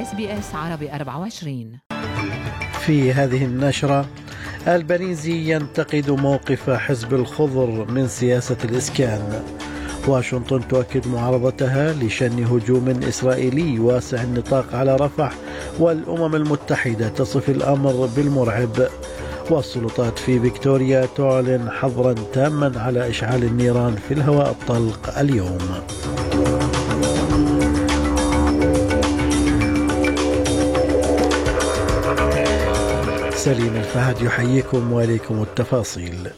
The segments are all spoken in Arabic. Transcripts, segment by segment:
SBS عربي 24 في هذه النشرة ألبانيزي ينتقد موقف حزب الخضر من سياسة الإسكان. واشنطن تؤكد معارضتها لشن هجوم إسرائيلي واسع النطاق على رفح والأمم المتحدة تصف الأمر بالمرعب. والسلطات في فيكتوريا تعلن حظرا تاما على إشعال النيران في الهواء الطلق اليوم. سليم الفهد يحييكم وإليكم التفاصيل.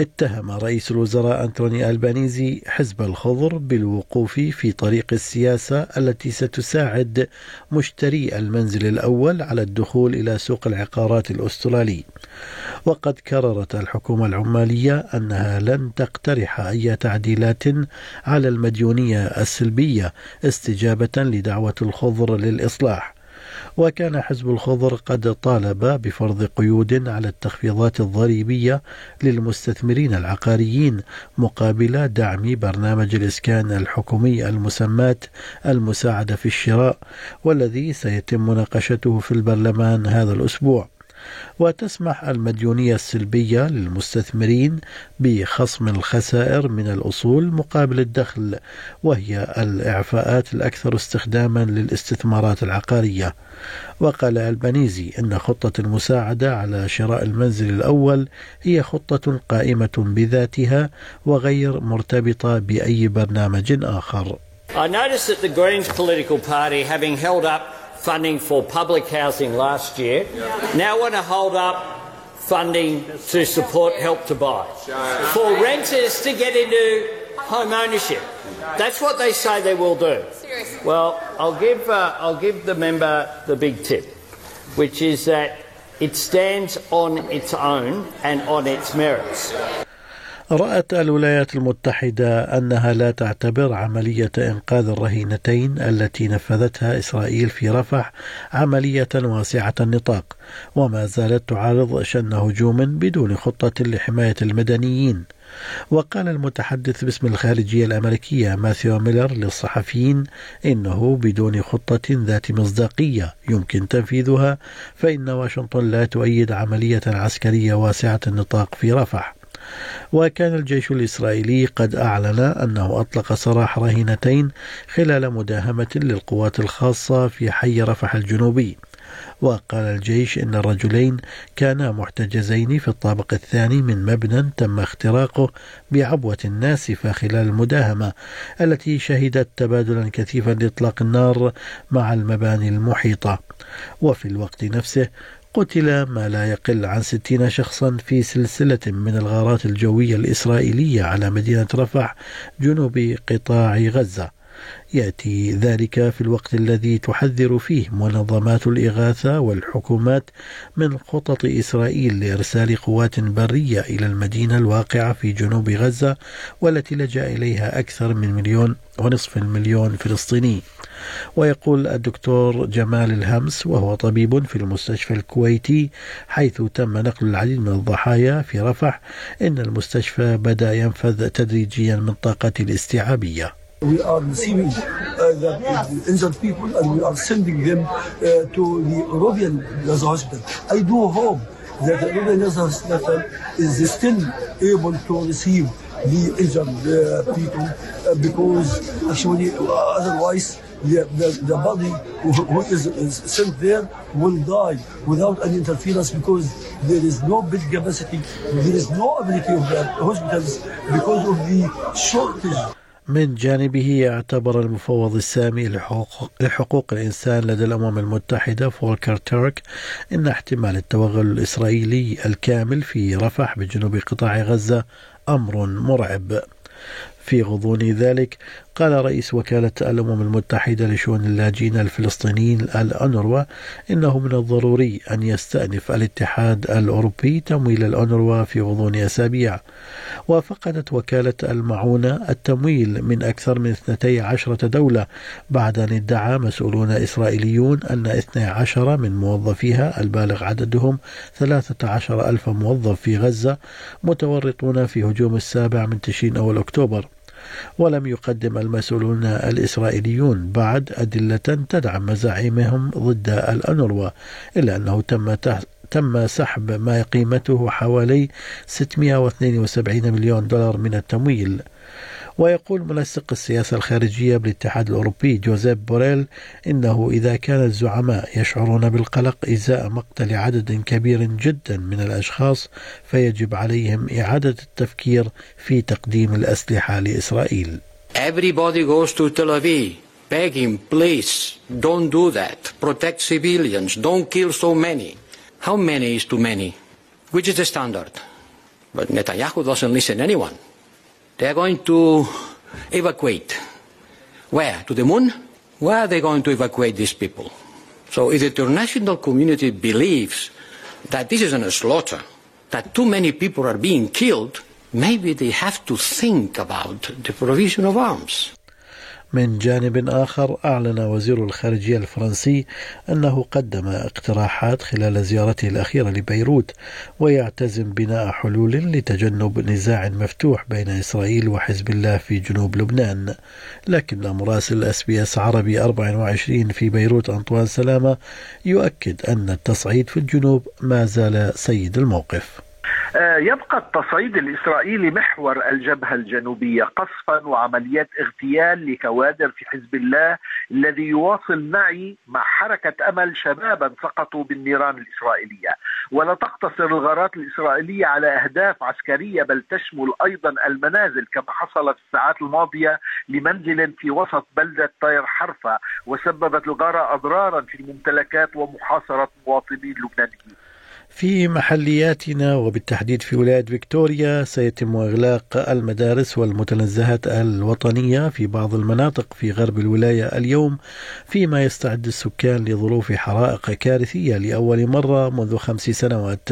اتهم رئيس الوزراء أنتوني ألبانيزي حزب الخضر بالوقوف في طريق السياسة التي ستساعد مشتري المنزل الأول على الدخول إلى سوق العقارات الأسترالي. وقد كررت الحكومة العمالية أنها لن تقترح أي تعديلات على المديونية السلبية استجابة لدعوة الخضر للإصلاح. وكان حزب الخضر قد طالب بفرض قيود على التخفيضات الضريبية للمستثمرين العقاريين مقابل دعم برنامج الإسكان الحكومي المسماة المساعدة في الشراء والذي سيتم مناقشته في البرلمان هذا الأسبوع. وتسمح المديونية السلبية للمستثمرين بخصم الخسائر من الأصول مقابل الدخل وهي الإعفاءات الأكثر استخداما للاستثمارات العقارية. وقال البنيزي إن خطة المساعدة على شراء المنزل الأول هي خطة قائمة بذاتها وغير مرتبطة بأي برنامج آخر. I noticed that the Greens political party, having held up funding for public housing last year, now want to hold up funding to support Help to Buy for renters to get into home ownership. That's what they say they will do. Well, I'll give, uh, I'll give the member the big tip, which is that it stands on its own and on its merits. رأت الولايات المتحدة أنها لا تعتبر عملية إنقاذ الرهينتين التي نفذتها إسرائيل في رفح عملية واسعة النطاق وما زالت تعارض شن هجوم بدون خطة لحماية المدنيين. وقال المتحدث باسم الخارجية الأمريكية ماثيو ميلر للصحفيين إنه بدون خطة ذات مصداقية يمكن تنفيذها فإن واشنطن لا تؤيد عملية عسكرية واسعة النطاق في رفح. وكان الجيش الإسرائيلي قد أعلن أنه أطلق سراح رهينتين خلال مداهمة للقوات الخاصة في حي رفح الجنوبي. وقال الجيش إن الرجلين كانا محتجزين في الطابق الثاني من مبنى تم اختراقه بعبوة ناسفة خلال المداهمة التي شهدت تبادلا كثيفا لإطلاق النار مع المباني المحيطة. وفي الوقت نفسه قتل ما لا يقل عن ستين شخصا في سلسلة من الغارات الجوية الإسرائيلية على مدينة رفح جنوب قطاع غزة. يأتي ذلك في الوقت الذي تحذر فيه منظمات الإغاثة والحكومات من خطط إسرائيل لإرسال قوات برية إلى المدينة الواقعة في جنوب غزة والتي لجأ إليها أكثر من مليون ونصف المليون فلسطيني. ويقول الدكتور جمال الهمس وهو طبيب في المستشفى الكويتي حيث تم نقل العديد من الضحايا في رفح ان المستشفى بدا ينفذ تدريجيا من طاقته الاستيعابيه We are receiving uh, the injured people and we are sending them uh, to the European Gaza Hospital. I do hope that the European Gaza Hospital is still able to receive the injured uh, people uh, because actually uh, otherwise the, the, the body who, who is, is sent there will die without any interference because there is no bed capacity, there is no ability of the hospitals because of the shortage من جانبه اعتبر المفوض السامي لحقوق, الإنسان لدى الأمم المتحدة فولكر تيرك أن احتمال التوغل الإسرائيلي الكامل في رفح بجنوب قطاع غزة أمر مرعب في غضون ذلك قال رئيس وكالة الأمم المتحدة لشؤون اللاجئين الفلسطينيين الأونروا إنه من الضروري أن يستأنف الاتحاد الأوروبي تمويل الأونروا في غضون أسابيع. وفقدت وكالة المعونة التمويل من أكثر من 12 دولة بعد أن ادعى مسؤولون إسرائيليون أن 12 من موظفيها البالغ عددهم 13 ألف موظف في غزة متورطون في هجوم السابع من تشرين أول أكتوبر. ولم يقدم المسؤولون الإسرائيليون بعد أدلة تدعم مزاعمهم ضد الأنروا إلا أنه تم تم سحب ما قيمته حوالي 672 مليون دولار من التمويل. ويقول منسق السياسة الخارجية بالاتحاد الأوروبي جوزيب بوريل إنه إذا كان الزعماء يشعرون بالقلق إزاء مقتل عدد كبير جدا من الأشخاص فيجب عليهم إعادة التفكير في تقديم الأسلحة لإسرائيل Everybody goes to Tel Aviv begging, please, don't do that. Protect civilians. Don't kill so many. How many is too many? Which is the standard? But Netanyahu doesn't listen to anyone. They are going to evacuate. Where? To the moon? Where are they going to evacuate these people? So if the international community believes that this is a slaughter, that too many people are being killed, maybe they have to think about the provision of arms. من جانب آخر أعلن وزير الخارجية الفرنسي أنه قدم اقتراحات خلال زيارته الأخيرة لبيروت ويعتزم بناء حلول لتجنب نزاع مفتوح بين إسرائيل وحزب الله في جنوب لبنان. لكن مراسل SBS عربي 24 في بيروت أنطوان سلامة يؤكد أن التصعيد في الجنوب ما زال سيد الموقف. يبقى التصعيد الإسرائيلي محور الجبهة الجنوبية قصفا وعمليات اغتيال لكوادر في حزب الله الذي يواصل معي مع حركة أمل شبابا سقطوا بالنيران الإسرائيلية. ولا تقتصر الغارات الإسرائيلية على أهداف عسكرية بل تشمل أيضا المنازل كما حصل في الساعات الماضية لمنزل في وسط بلدة طير حرفة وسببت الغارة اضرارا في الممتلكات ومحاصرة مواطنين لبنانيين. في محلياتنا وبالتحديد في ولاية فيكتوريا سيتم إغلاق المدارس والمتنزهات الوطنية في بعض المناطق في غرب الولاية اليوم فيما يستعد السكان لظروف حرائق كارثية لأول مرة منذ خمس سنوات.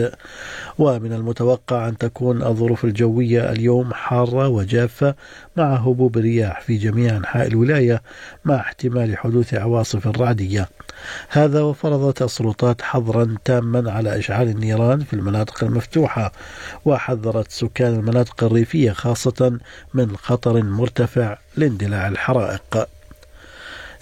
ومن المتوقع أن تكون الظروف الجوية اليوم حارة وجافة مع هبوب رياح في جميع أنحاء الولاية مع احتمال حدوث عواصف رعدية. هذا وفرضت السلطات حظرا تاما على إشعال النيران في المناطق المفتوحة وحذرت سكان المناطق الريفية خاصة من خطر مرتفع لاندلاع الحرائق.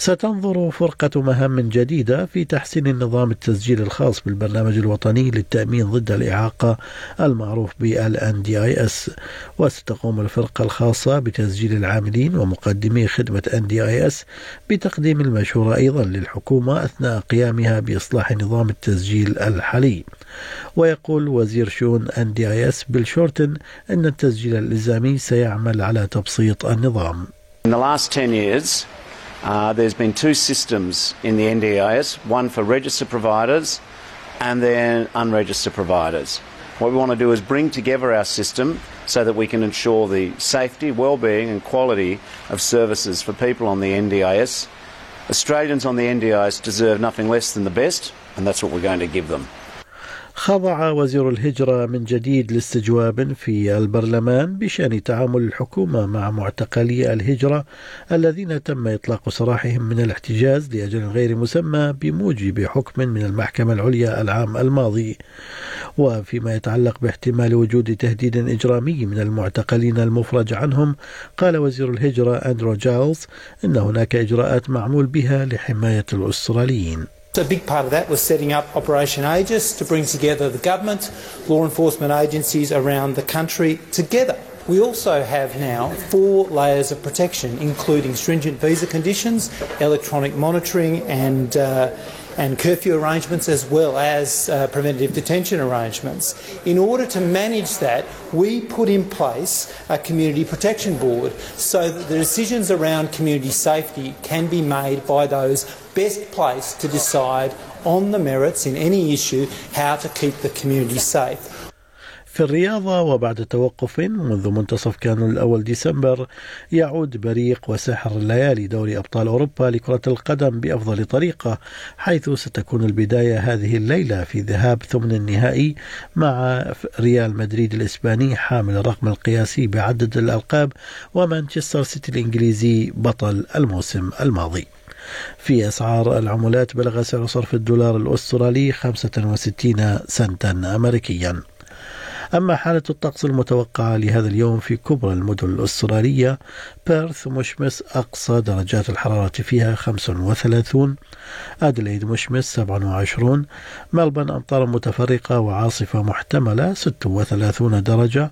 ستنظر فرقة مهام جديدة في تحسين النظام التسجيل الخاص بالبرنامج الوطني للتأمين ضد الإعاقة المعروف بال NDIS وستقوم الفرقة الخاصة بتسجيل العاملين ومقدمي خدمة NDIS بتقديم المشورة أيضا للحكومة أثناء قيامها بإصلاح نظام التسجيل الحالي. ويقول وزير شؤون NDIS بيل شورتن أن التسجيل الإلزامي سيعمل على تبسيط النظام. In the last 10 years, Uh, there's been two systems in the NDIS one for registered providers and then unregistered providers. What we want to do is bring together our system so that we can ensure the safety, well-being and quality of services for people on the NDIS. Australians on the NDIS deserve nothing less than the best and that's what we're going to give them. خضع وزير الهجرة من جديد لاستجواب في البرلمان بشأن تعامل الحكومة مع معتقلي الهجرة الذين تم إطلاق سراحهم من الاحتجاز لأجل غير مسمى بموجب حكم من المحكمة العليا العام الماضي. وفيما يتعلق باحتمال وجود تهديد إجرامي من المعتقلين المفرج عنهم قال وزير الهجرة أندرو جايلز إن هناك إجراءات معمول بها لحماية الأستراليين. So a big part of that was setting up Operation Aegis to bring together the government, law enforcement agencies around the country together. We also have now four layers of protection, including stringent visa conditions, electronic monitoring, and uh, and curfew arrangements as well as uh, preventative detention arrangements. In order to manage that, we put in place a community protection board so that the decisions around community safety can be made by those best placed to decide on the merits in any issue how to keep the community safe. في الرياضة وبعد توقف منذ منتصف كانون الأول ديسمبر يعود بريق وسحر الليالي دوري أبطال أوروبا لكرة القدم بأفضل طريقة حيث ستكون البداية هذه الليلة في ذهاب ثمن النهائي مع ريال مدريد الإسباني حامل الرقم القياسي بعدد الألقاب ومانشستر سيتي الإنجليزي بطل الموسم الماضي. في أسعار العملات بلغ سعر صرف الدولار الأسترالي 65 سنتا أمريكيا. أما حالة الطقس المتوقعة لهذا اليوم في كبرى المدن الأسترالية بيرث مشمس أقصى درجات الحرارة فيها 35 أدليد مشمس 27 ملبن أمطار متفرقة وعاصفة محتملة 36 درجة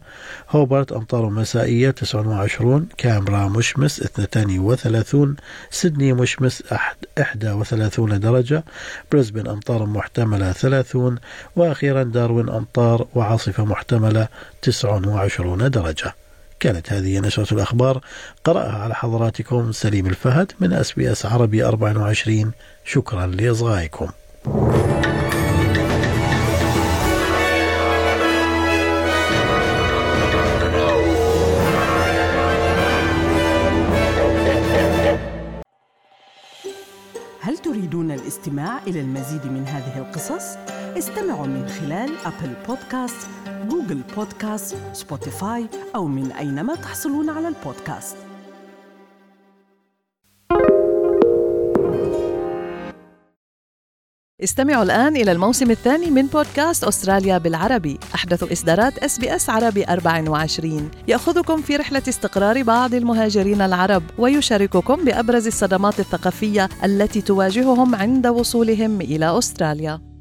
هوبرت أمطار مسائية 29 كامبرا مشمس 32 سيدني مشمس 31 درجة بريسبن أمطار محتملة 30 وأخيرا داروين أمطار وعاصفة محتملة 29 درجة. كانت هذه نشرة الأخبار. قرأها على حضراتكم سليم الفهد من أس بي أس عربي 24 شكرا لإصغائكم. هل تريدون الاستماع إلى المزيد من هذه القصص؟ استمعوا من خلال Apple Podcast، Google Podcast، Spotify أو من أينما تحصلون على البودكاست. استمعوا الآن إلى الموسم الثاني من بودكاست أستراليا بالعربي. أحدث إصدارات SBS عربي 24 يأخذكم في رحلة استقرار بعض المهاجرين العرب ويشارككم بأبرز الصدمات الثقافية التي تواجههم عند وصولهم إلى أستراليا.